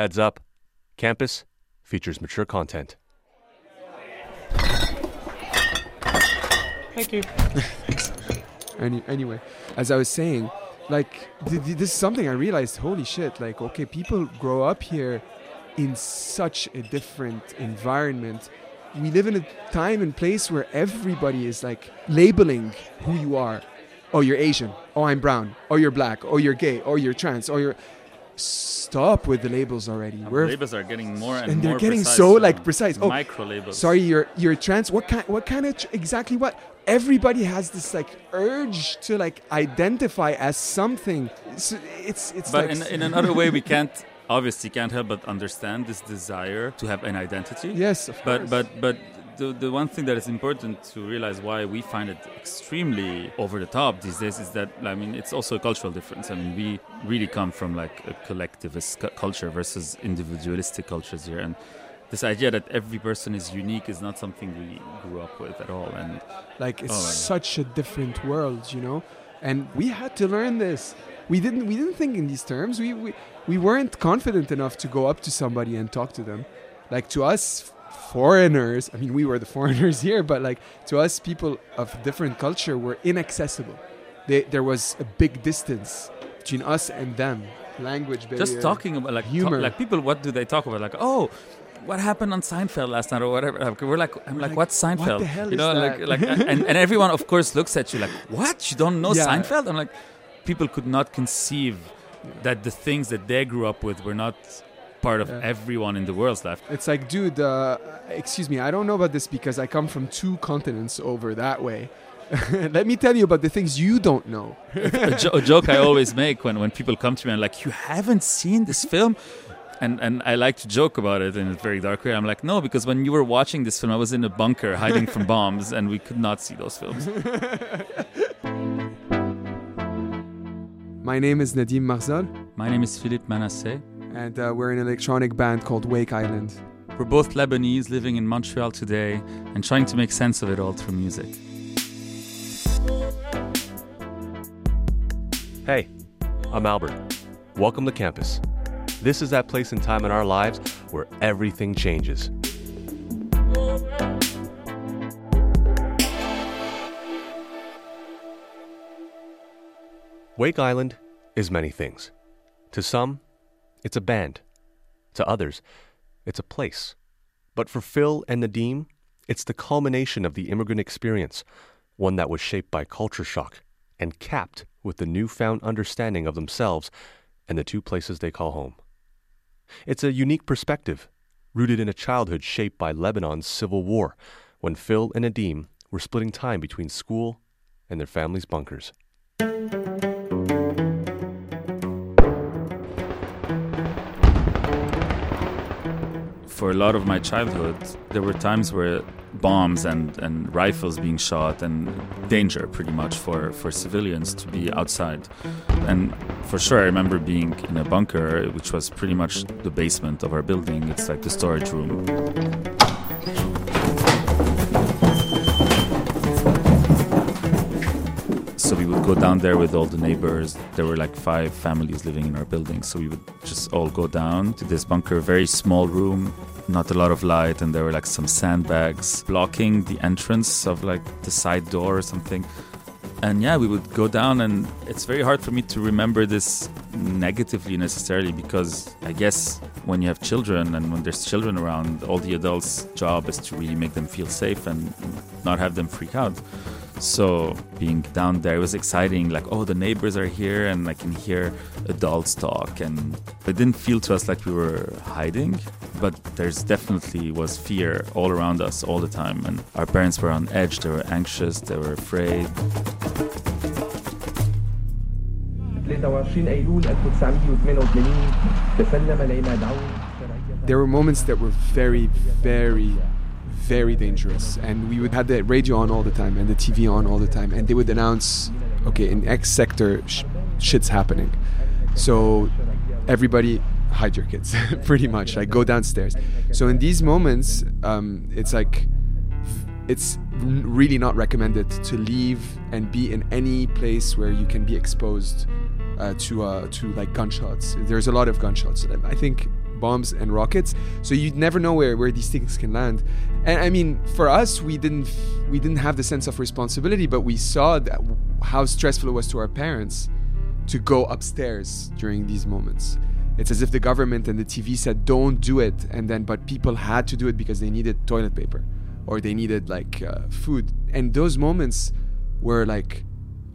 Heads up, campus features mature content. Thank you. Any, anyway, as I was saying, like th- th- this is something I realized. Holy shit! Like, okay, people grow up here in such a different environment. We live in a time and place where everybody is like labeling who you are. Oh, you're Asian. Oh, I'm brown. Oh, you're black. Oh, you're gay. Oh, you're trans. Oh, you're. Stop with the labels already. We're labels are getting more and, and they're more getting precise so like um, precise. Oh, micro labels. sorry, you're you're trans. What kind? What kind of tr- exactly what? Everybody has this like urge to like identify as something. It's it's, it's But like in, in another way, we can't obviously can't help but understand this desire to have an identity. yes, of But course. but but the, the one thing that is important to realize why we find it extremely over the top these days is that I mean it's also a cultural difference. I mean we really come from like a collectivist culture versus individualistic cultures here, and this idea that every person is unique is not something we grew up with at all. And like it's Oh, such a different world, you know. And we had to learn this. We didn't we didn't think in these terms. We we, we weren't confident enough to go up to somebody and talk to them. Like to us foreigners, I mean we were the foreigners here, but like to us people of different culture were inaccessible. They, there was a big distance between us and them. Language barrier. just talking about like humor. talk- like people, what do they talk about? Like oh. What happened on Seinfeld last night, or whatever? We're like, I'm like, like, what's what Seinfeld? the hell you is know, that? like, like, and, and everyone, of course, looks at you like, what? You don't know Yeah. Seinfeld? I'm like, people could not conceive that the things that they grew up with were not part of Yeah. everyone in the world's life. It's like, dude, uh, excuse me, I don't know about this because I come from two continents over that way. Let me tell you about the things you don't know. a, jo- a joke I always make when, when people come to me and like, you haven't seen this film? And, and I like to joke about it in a very dark way. I'm like, no, because when you were watching this film, I was in a bunker hiding from bombs, and we could not see those films. My name is Nadim Maghzal, My name is Philippe Manasseh. And uh, we're an electronic band called Wake Island. We're both Lebanese living in Montreal today and trying to make sense of it all through music. Hey, I'm Albert. Welcome to campus. This is that place and time in our lives where everything changes. Wake Island is many things. To some, it's a band. To others, it's a place. But for Phil and Nadim, it's the culmination of the immigrant experience, one that was shaped by culture shock and capped with the newfound understanding of themselves and the two places they call home. It's a unique perspective, rooted in a childhood shaped by Lebanon's civil war, when Phil and Nadim were splitting time between school and their family's bunkers. For a lot of my childhood, there were times where bombs and, and rifles being shot and danger pretty much for, for civilians to be outside. And for sure, I remember being in a bunker, which was pretty much the basement of our building. It's like the storage room. Go down there with all the neighbors. There were like five families living in our building. So we would just all go down to this bunker, very small room, not a lot of light, and there were like some sandbags blocking the entrance of like the side door or something. And yeah, we would go down, and it's very hard for me to remember this negatively necessarily because I guess when you have children and when there's children around, all the adults' job is to really make them feel safe and not have them freak out. So being down there was exciting. Like, oh, the neighbors are here, and I can hear adults talk. And it didn't feel to us like we were hiding, but there's definitely was fear all around us all the time. And our parents were on edge. They were anxious. They were afraid. 23 ايلول 1988 تسلم العماد عون There were moments that were very, very, very dangerous, and we would have the radio on all the time and the TV on all the time, and they would announce, okay, in X sector, sh- shit's happening. So everybody hide your kids, pretty much. Like go downstairs. So in these moments, um, it's like it's really not recommended to leave and be in any place where you can be exposed uh, to uh, to like gunshots. There's a lot of gunshots. I think bombs and rockets. So you'd never know where, where these things can land. And I mean, for us, we didn't we didn't have the sense of responsibility, but we saw that how stressful it was to our parents to go upstairs during these moments. It's as if the government and the TV said, "Don't do it," and then but people had to do it because they needed toilet paper or they needed like uh, food. And those moments were like,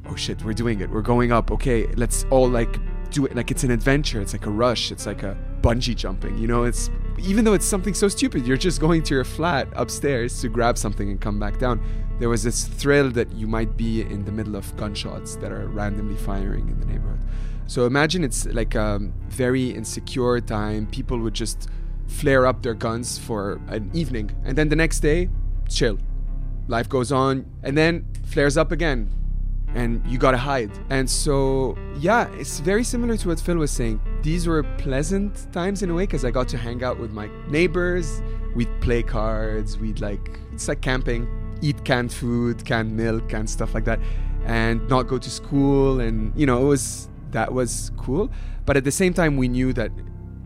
"Oh shit, we're doing it. We're going up. Okay, let's all like do it. Like it's an adventure. It's like a rush. It's like a bungee jumping. You know, it's even though it's something so stupid, you're just going to your flat upstairs to grab something and come back down. There was this thrill that you might be in the middle of gunshots that are randomly firing in the neighborhood. So imagine it's like a very insecure time. People would just flare up their guns for an evening, and then the next day, chill. Life goes on, and then flares up again, and you gotta hide. And so, yeah, it's very similar to what Phil was saying. These were pleasant times in a way because I got to hang out with my neighbors. We'd play cards. We'd like it's like camping, eat canned food, canned milk, and stuff like that, and not go to school. And you know, it was that was cool. But at the same time, we knew that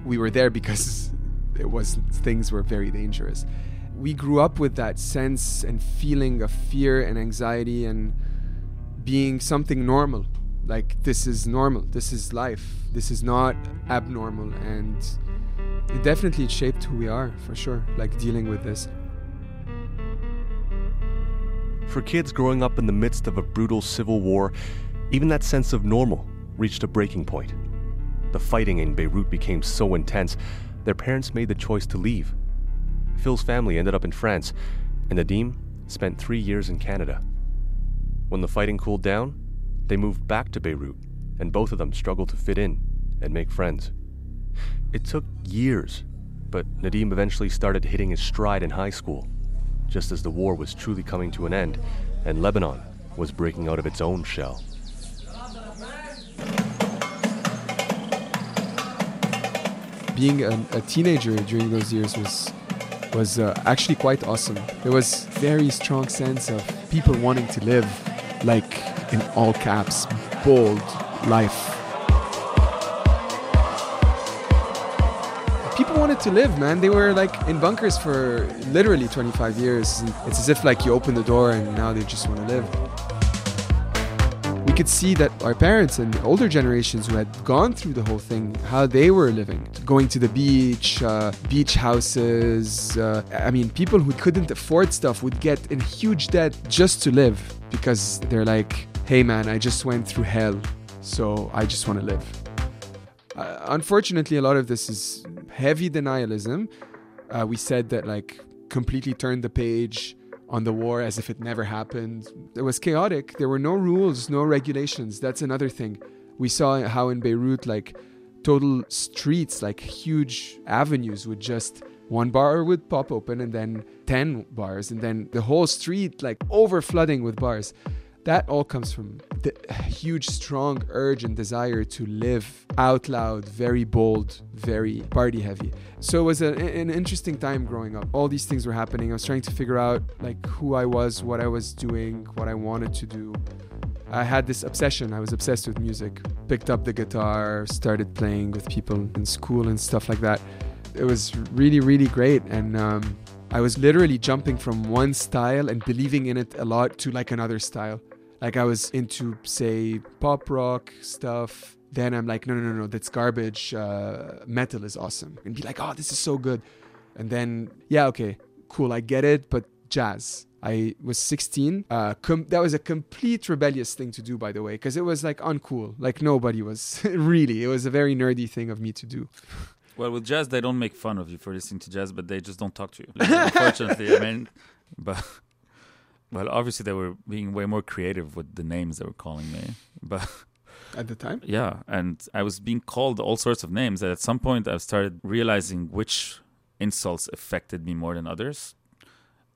we were there because it was things were very dangerous. We grew up with that sense and feeling of fear and anxiety and being something normal. Like this is normal. This is life. This is not abnormal and it definitely shaped who we are for sure like dealing with this For kids growing up in the midst of a brutal civil war, even that sense of normal reached a breaking point. The fighting in Beirut became so intense, their parents made the choice to leave. Phil's family ended up in France, and Nadim spent three years in Canada. When the fighting cooled down, they moved back to Beirut, and both of them struggled to fit in and make friends. It took years, but Nadim eventually started hitting his stride in high school, just as the war was truly coming to an end and Lebanon was breaking out of its own shell. being a, a teenager during those years was was uh, actually quite awesome. There was very strong sense of people wanting to live like in all caps, bold life. People wanted to live, man. They were like in bunkers for literally 25 years. It's as if like you open the door and now they just want to live we could see that our parents and older generations who had gone through the whole thing, how they were living, going to the beach, uh, beach houses. Uh, I mean, people who couldn't afford stuff would get in huge debt just to live because they're like, hey man, I just went through hell, so I just want to live. Uh, unfortunately, a lot of this is heavy denialism. Uh, we said that like completely turned the page on the war as if it never happened. It was chaotic. There were no rules, no regulations. That's another thing. We saw how in Beirut, like total streets, like huge avenues would just one bar would pop open and then 10 bars and then the whole street like over flooding with bars that all comes from the huge, strong urge and desire to live out loud, very bold, very party heavy. So it was a, an interesting time growing up. All these things were happening. I was trying to figure out like who I was, what I was doing, what I wanted to do. I had this obsession. I was obsessed with music. Picked up the guitar, started playing with people in school and stuff like that. It was really, really great. And um, I was literally jumping from one style and believing in it a lot to like another style. Like I was into, say, pop rock stuff. Then I'm like, no, no, no, no, that's garbage. Uh, metal is awesome. And be like, oh, this is so good. And then, yeah, okay, cool, I get it, but jazz. I was 16. Uh, com- that was a complete rebellious thing to do, by the way, because it was like uncool. Like nobody was really. It was a very nerdy thing of me to do. Well, with jazz, they don't make fun of you for listening to jazz, but they just don't talk to you. Like, unfortunately, I mean, but well, obviously they were being way more creative with the names they were calling me, but at the time, yeah, and I was being called all sorts of names. And at some point, I started realizing which insults affected me more than others,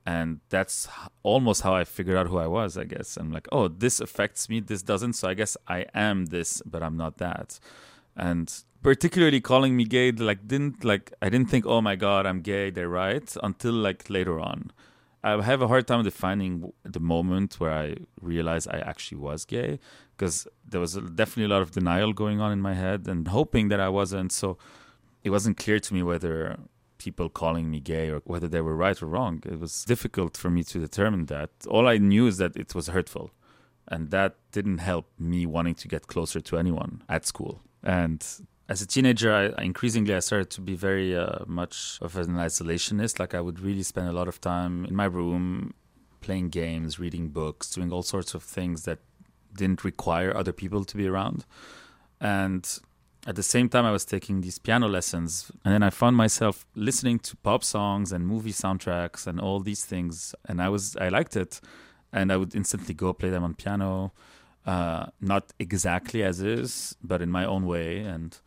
and that's almost how I figured out who I was. I guess I'm like, oh, this affects me, this doesn't. So I guess I am this, but I'm not that. And particularly calling me gay, like didn't like I didn't think, oh my god, I'm gay. They're right until like later on I have a hard time defining the moment where I realized I actually was gay because there was definitely a lot of denial going on in my head and hoping that I wasn't. So it wasn't clear to me whether people calling me gay or whether they were right or wrong. It was difficult for me to determine that. All I knew is that it was hurtful. And that didn't help me wanting to get closer to anyone at school. And as a teenager, I, increasingly I started to be very uh, much of an isolationist. Like I would really spend a lot of time in my room, playing games, reading books, doing all sorts of things that didn't require other people to be around. And at the same time, I was taking these piano lessons, and then I found myself listening to pop songs and movie soundtracks and all these things, and I was I liked it, and I would instantly go play them on piano, uh, not exactly as is, but in my own way, and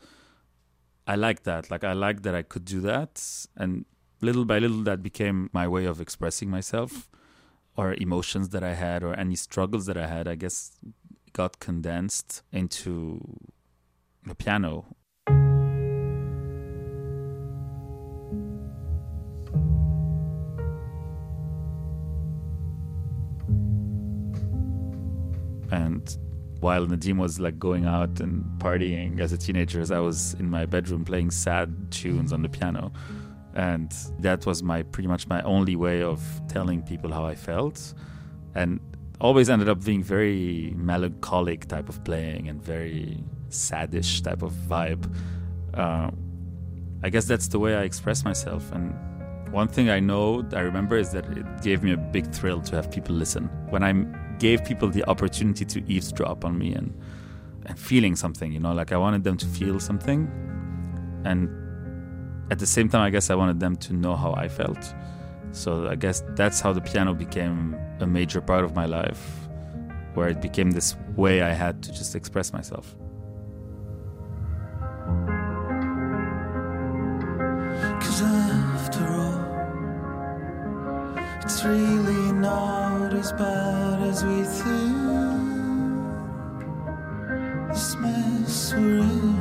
I like that. Like I like that I could do that, and little by little, that became my way of expressing myself, or emotions that I had, or any struggles that I had. I guess got condensed into the piano. And while Nadim was like going out and partying as a teenager, I was in my bedroom playing sad tunes on the piano. And that was my pretty much my only way of telling people how I felt. And always ended up being very melancholic type of playing and very sadish type of vibe. Uh, I guess that's the way I express myself. And one thing I know, I remember, is that it gave me a big thrill to have people listen. When I gave people the opportunity to eavesdrop on me and and feeling something, you know, like I wanted them to feel something, and at the same time, I guess I wanted them to know how I felt. So I guess that's how the piano became a major part of my life, where it became this way I had to just express myself. Cause after all, really not as bad as we think. This mess we're in.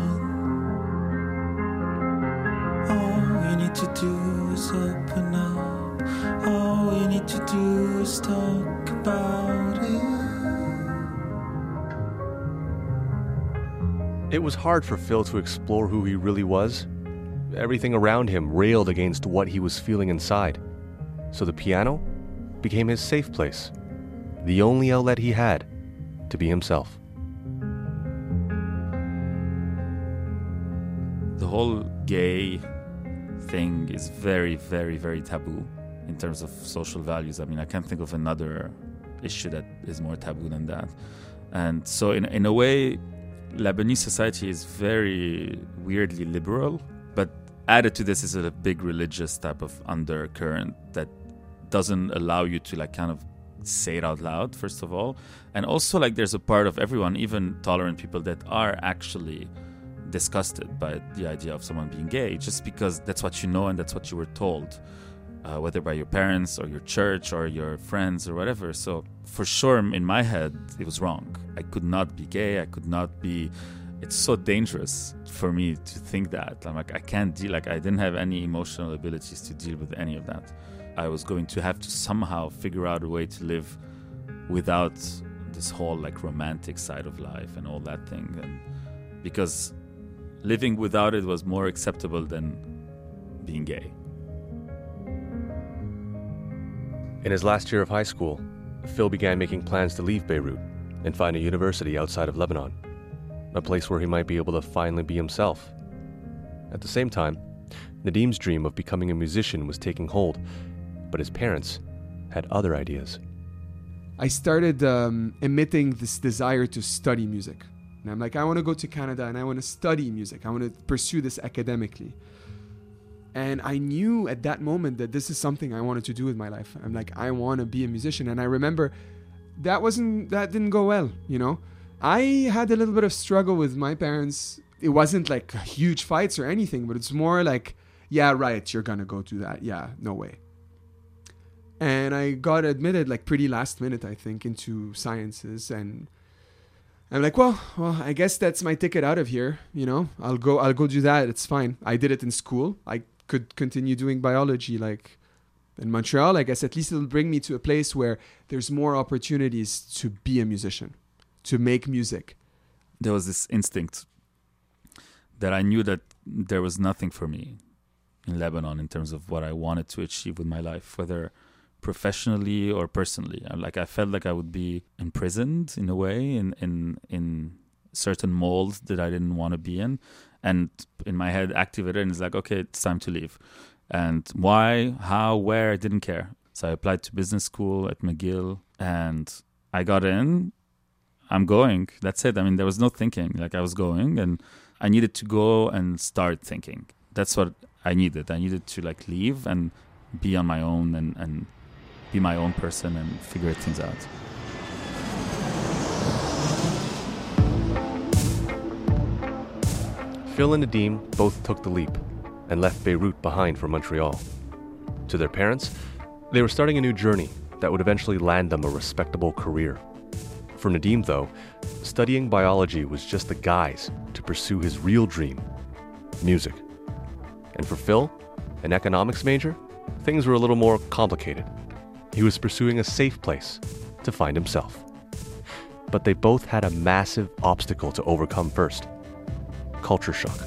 All need to do is open up. All need to do is talk about it. It was hard for Phil to explore who he really was Everything around him railed against what he was feeling inside. So the piano became his safe place, the only outlet he had to be himself. The whole gay thing is very, very, very taboo in terms of social values. I mean, I can't think of another issue that is more taboo than that. And so, in, in a way, Lebanese society is very weirdly liberal but added to this is a big religious type of undercurrent that doesn't allow you to like kind of say it out loud first of all and also like there's a part of everyone even tolerant people that are actually disgusted by the idea of someone being gay just because that's what you know and that's what you were told uh, whether by your parents or your church or your friends or whatever so for sure in my head it was wrong i could not be gay i could not be it's so dangerous for me to think that. I'm like, I can't deal, like, I didn't have any emotional abilities to deal with any of that. I was going to have to somehow figure out a way to live without this whole, like, romantic side of life and all that thing. And because living without it was more acceptable than being gay. In his last year of high school, Phil began making plans to leave Beirut and find a university outside of Lebanon a place where he might be able to finally be himself. At the same time, Nadim's dream of becoming a musician was taking hold, but his parents had other ideas. I started um, emitting this desire to study music. And I'm like, I want to go to Canada and I want to study music. I want to pursue this academically. And I knew at that moment that this is something I wanted to do with my life. I'm like, I want to be a musician. And I remember that wasn't, that didn't go well, you know? I had a little bit of struggle with my parents. It wasn't like huge fights or anything, but it's more like, yeah, right, you're gonna go do that. Yeah, no way. And I got admitted like pretty last minute, I think, into sciences, and I'm like, well, well, I guess that's my ticket out of here. You know, I'll go, I'll go do that. It's fine. I did it in school. I could continue doing biology, like in Montreal. I guess at least it'll bring me to a place where there's more opportunities to be a musician to make music? There was this instinct that I knew that there was nothing for me in Lebanon in terms of what I wanted to achieve with my life, whether professionally or personally. Uh, like I felt like I would be imprisoned in a way in in in certain molds that I didn't want to be in, and in my head activated and it's like, okay, it's time to leave. And why, how, where, I didn't care. So I applied to business school at McGill and I got in. I'm going. That's it. I mean, there was no thinking. Like I was going and I needed to go and start thinking. That's what I needed. I needed to like leave and be on my own and, and be my own person and figure things out. Phil and Nadim both took the leap and left Beirut behind for Montreal. To their parents, they were starting a new journey that would eventually land them a respectable career. For Nadim, though, studying biology was just the guise to pursue his real dream music. And for Phil, an economics major, things were a little more complicated. He was pursuing a safe place to find himself. But they both had a massive obstacle to overcome first culture shock.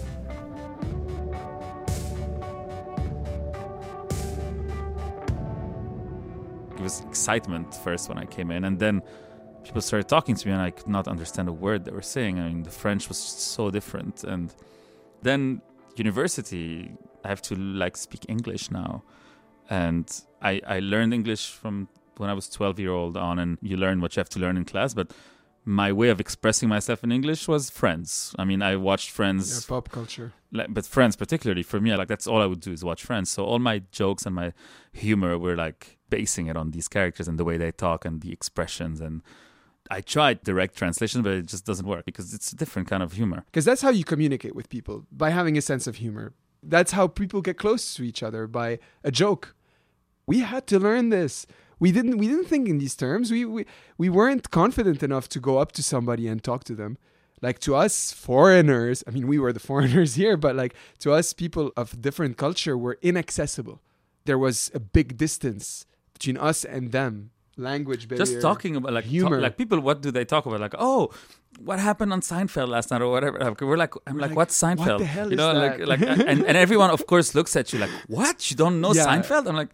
It was excitement first when I came in, and then people started talking to me, and I could not understand a word they were saying. I mean, the French was so different, and then university, I have to like speak English now, and I I learned English from when I was 12 year old on, and you learn what you have to learn in class, but my way of expressing myself in English was Friends. I mean, I watched Friends. Yeah, pop culture. Like, but Friends, particularly for me, like that's all I would do is watch Friends. So all my jokes and my humor were like basing it on these characters and the way they talk and the expressions. And I tried direct translation, but it just doesn't work because it's a different kind of humor. Because that's how you communicate with people by having a sense of humor. That's how people get close to each other by a joke. We had to learn this we didn't we didn't think in these terms. We, we we weren't confident enough to go up to somebody and talk to them. Like to us foreigners, I mean we were the foreigners here, but like to us people of different culture were inaccessible. There was a big distance between us and them. Language barrier. Just talking about like humor. Talk, like people, what do they talk about? Like, oh, what happened on Seinfeld last night or whatever. We're like, I'm like, like, what's Seinfeld? what the hell you know, is like, like, and, and everyone of course looks at you like, what? You don't know Yeah. Seinfeld? I'm like,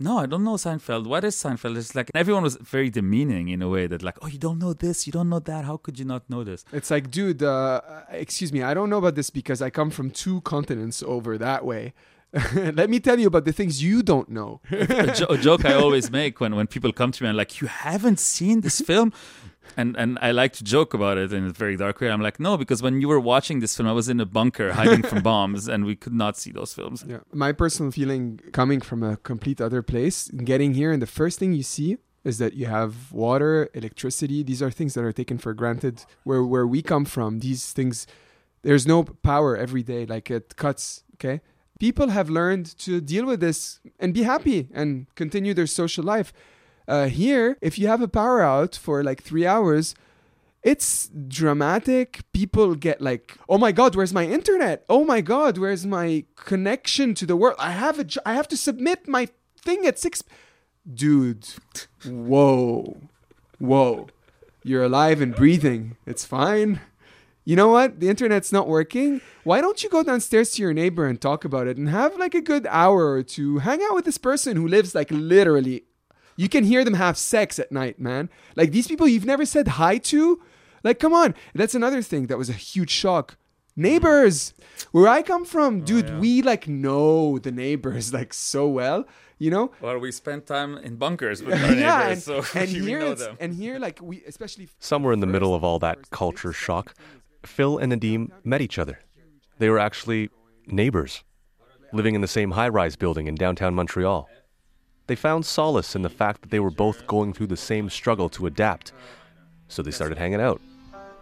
no, I don't know Seinfeld. What is Seinfeld? It's like everyone was very demeaning in a way that like, oh, you don't know this, you don't know that. How could you not know this? It's like, dude, uh, excuse me, I don't know about this because I come from two continents over that way. Let me tell you about the things you don't know. a, jo- a joke I always make when, when people come to me and like, you haven't seen this film? And and I like to joke about it in a very dark way. I'm like, no, because when you were watching this film, I was in a bunker hiding from bombs, and we could not see those films. Yeah. My personal feeling coming from a complete other place, getting here, and the first thing you see is that you have water, electricity. These are things that are taken for granted. Where where we come from, these things, there's no power every day. Like it cuts. Okay, people have learned to deal with this and be happy and continue their social life. Uh, here, if you have a power out for like three hours, it's dramatic. People get like, "Oh my god, where's my internet? Oh my god, where's my connection to the world? I have a, I have to submit my thing at six. Dude, whoa, whoa, you're alive and breathing. It's fine. You know what? The internet's not working. Why don't you go downstairs to your neighbor and talk about it and have like a good hour or two? Hang out with this person who lives like literally you can hear them have sex at night, man. Like these people you've never said hi to. Like, come on. That's another thing that was a huge shock. Neighbors, where I come from, oh, dude, yeah. we like know the neighbors like so well, you know. Well, we spend time in bunkers with our yeah, neighbors, and, so and we here know them. and here like we especially Somewhere in the middle of all that culture shock, Phil and Nadim met each other. They were actually neighbors, living in the same high rise building in downtown Montreal. They found solace in the fact that they were both going through the same struggle to adapt. So they started hanging out,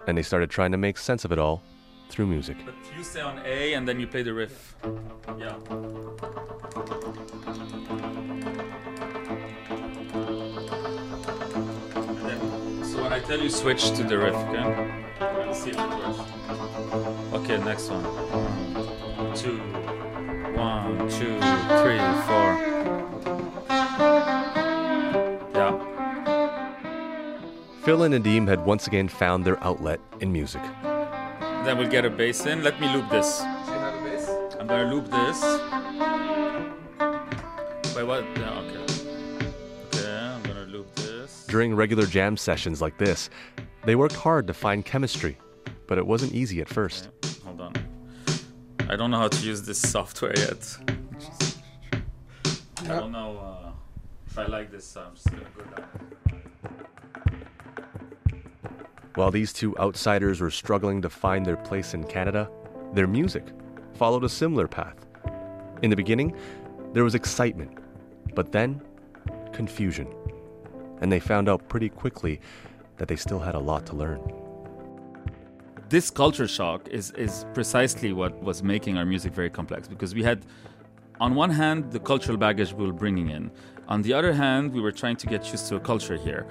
and they started trying to make sense of it all through music. But you stay on A and then you play the riff. Yeah. Then, so when I tell you switch to the riff, okay? Let's see if it works. Okay, next. One, two, one, two, three, Phil and Nadim had once again found their outlet in music. Then we'll get a bass in. Let me loop this. I'm gonna loop this. Wait, what? Yeah, okay. Okay, I'm gonna loop this. During regular jam sessions like this, they worked hard to find chemistry, but it wasn't easy at first. Okay, hold on. I don't know how to use this software yet. I don't know uh, if I like this, so I'm just gonna go down. While these two outsiders were struggling to find their place in Canada, their music followed a similar path. In the beginning, there was excitement, but then confusion. And they found out pretty quickly that they still had a lot to learn. this culture shock is is precisely what was making our music very complex because we had on one hand the cultural baggage we were bringing in on the other hand we were trying to get used to a culture here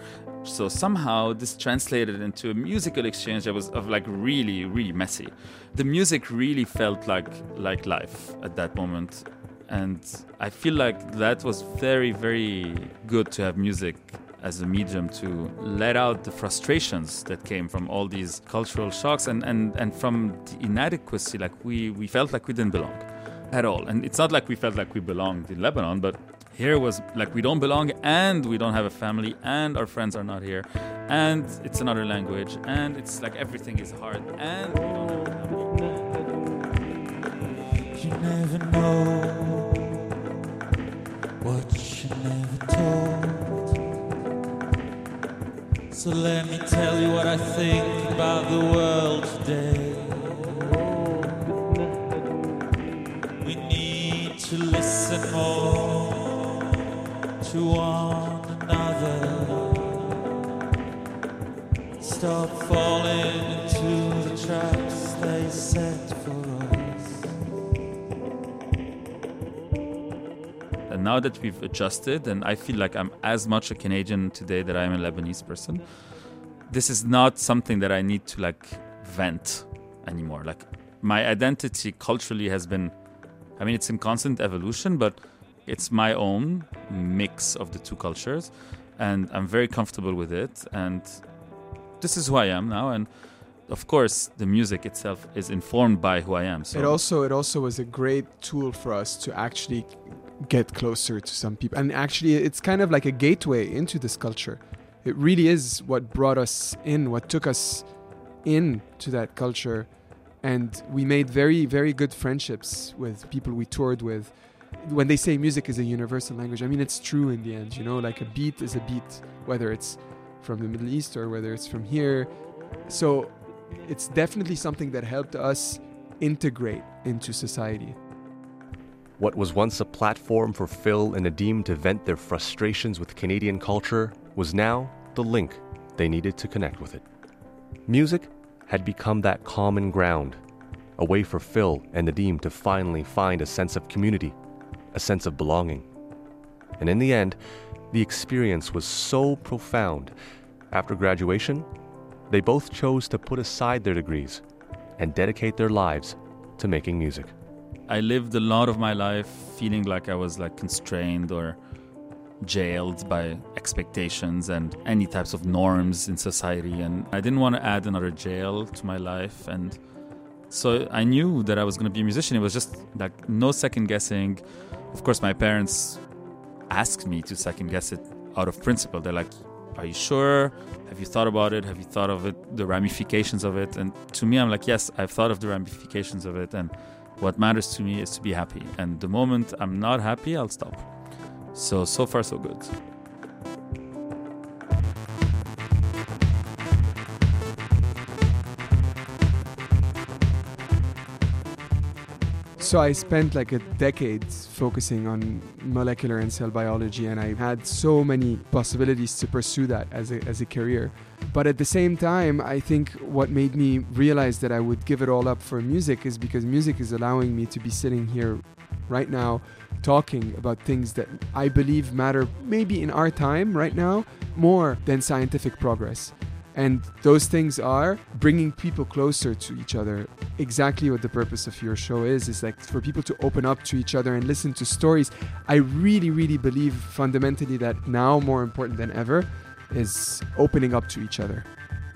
so somehow this translated into a musical exchange that was of like really really messy. The music really felt like like life at that moment. And i feel like that was very very good to have music as a medium to let out the frustrations that came from all these cultural shocks and, and, and from the inadequacy like we, we felt like we didn't belong at all. And it's not like we felt like we belonged in lebanon but here was like we don't belong and we don't have a family and our friends are not here and it's another language and it's like everything is hard and we don't have a family You never know what you never told. So let me tell you what I think about the world today. Now that we've adjusted, and I feel like I'm as much a Canadian today that I'm a Lebanese person, this is not something that I need to like vent anymore. Like my identity culturally has been, I mean, it's in constant evolution, but it's my own mix of the two cultures, and I'm very comfortable with it. And this is who I am now, and of course, the music itself is informed by who I am. So It also it also was a great tool for us to actually get closer to some people, and actually it's kind of like a gateway into this culture. It really is what brought us in, what took us in to that culture, and we made very very good friendships with people we toured with. When they say music is a universal language, I mean it's true in the end. You know, like a beat is a beat, whether it's from the Middle East or whether it's from here. So it's definitely something that helped us integrate into society. What was once a platform for Phil and Nadim to vent their frustrations with Canadian culture was now the link they needed to connect with it. Music had become that common ground, a way for Phil and Nadim to finally find a sense of community, a sense of belonging. And in the end, the experience was so profound. After graduation, they both chose to put aside their degrees and dedicate their lives to making music. I lived a lot of my life feeling like I was like constrained or jailed by expectations and any types of norms in society and I didn't want to add another jail to my life and so I knew that I was going to be a musician. It was just like no second guessing. Of course my parents asked me to second guess it out of principle. They're like are you sure? Have you thought about it? Have you thought of it the ramifications of it? And to me I'm like yes I've thought of the ramifications of it and what matters to me is to be happy. And the moment I'm not happy, I'll stop. So, so far, so good. So I spent like a decade focusing on molecular and cell biology, and I had so many possibilities to pursue that as a, as a career. But at the same time, I think what made me realize that I would give it all up for music is because music is allowing me to be sitting here right now talking about things that I believe matter maybe in our time right now more than scientific progress. And those things are bringing people closer to each other. Exactly what the purpose of your show is, is like for people to open up to each other and listen to stories. I really, really believe fundamentally that now more important than ever is opening up to each other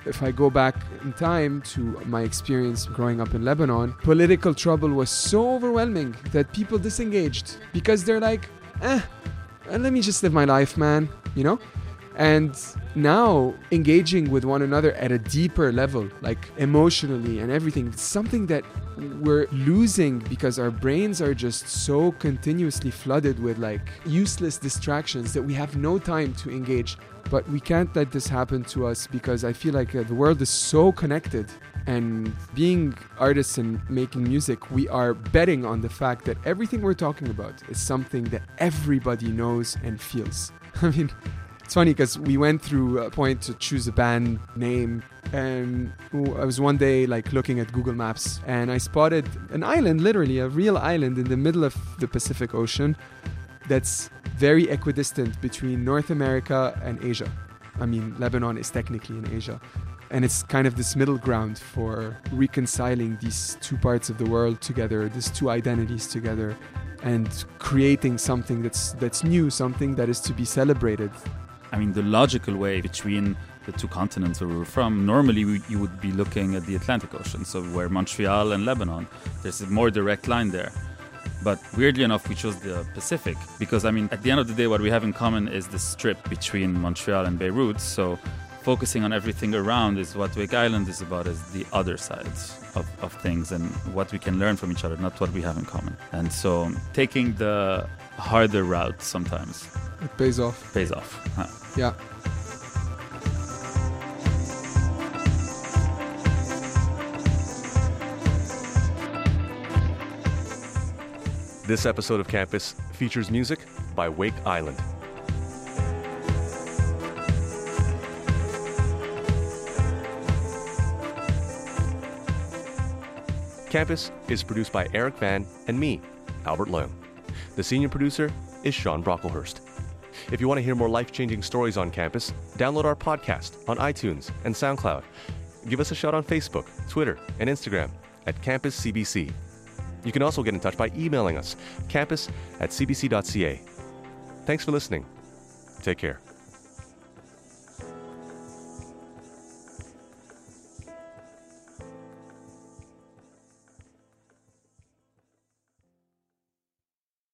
if I go back in time to my experience growing up in Lebanon, political trouble was so overwhelming that people disengaged because they're like, eh, let me just live my life, man, you know? And now engaging with one another at a deeper level, like emotionally and everything, something that we're losing because our brains are just so continuously flooded with like useless distractions that we have no time to engage. But we can't let this happen to us because I feel like uh, the world is so connected. And being artists and making music, we are betting on the fact that everything we're talking about is something that everybody knows and feels. I mean, it's funny because we went through a point to choose a band name, and I was one day like looking at Google Maps, and I spotted an island, literally a real island in the middle of the Pacific Ocean, that's very equidistant between North America and Asia. I mean, Lebanon is technically in Asia. And it's kind of this middle ground for reconciling these two parts of the world together, these two identities together, and creating something that's that's new, something that is to be celebrated. I mean, the logical way between the two continents where we were from, normally we, you would be looking at the Atlantic Ocean, so where Montreal and Lebanon, there's a more direct line there. But weirdly enough, we chose the Pacific because, I mean, at the end of the day, what we have in common is the strip between Montreal and Beirut. So focusing on everything around is what Wake Island is about, is the other sides of, of things and what we can learn from each other, not what we have in common. And so taking the harder route sometimes It pays off. pays off. Huh. Yeah. This episode of Campus features music by Wake Island. Campus is produced by Eric Van and me, Albert Leung. The senior producer is Sean Brocklehurst. If you want to hear more life changing stories on campus, download our podcast on iTunes and SoundCloud. Give us a shout on Facebook, Twitter, and Instagram at Campus CBC. You can also get in touch by emailing us, campus at cbc.ca. Thanks for listening. Take care.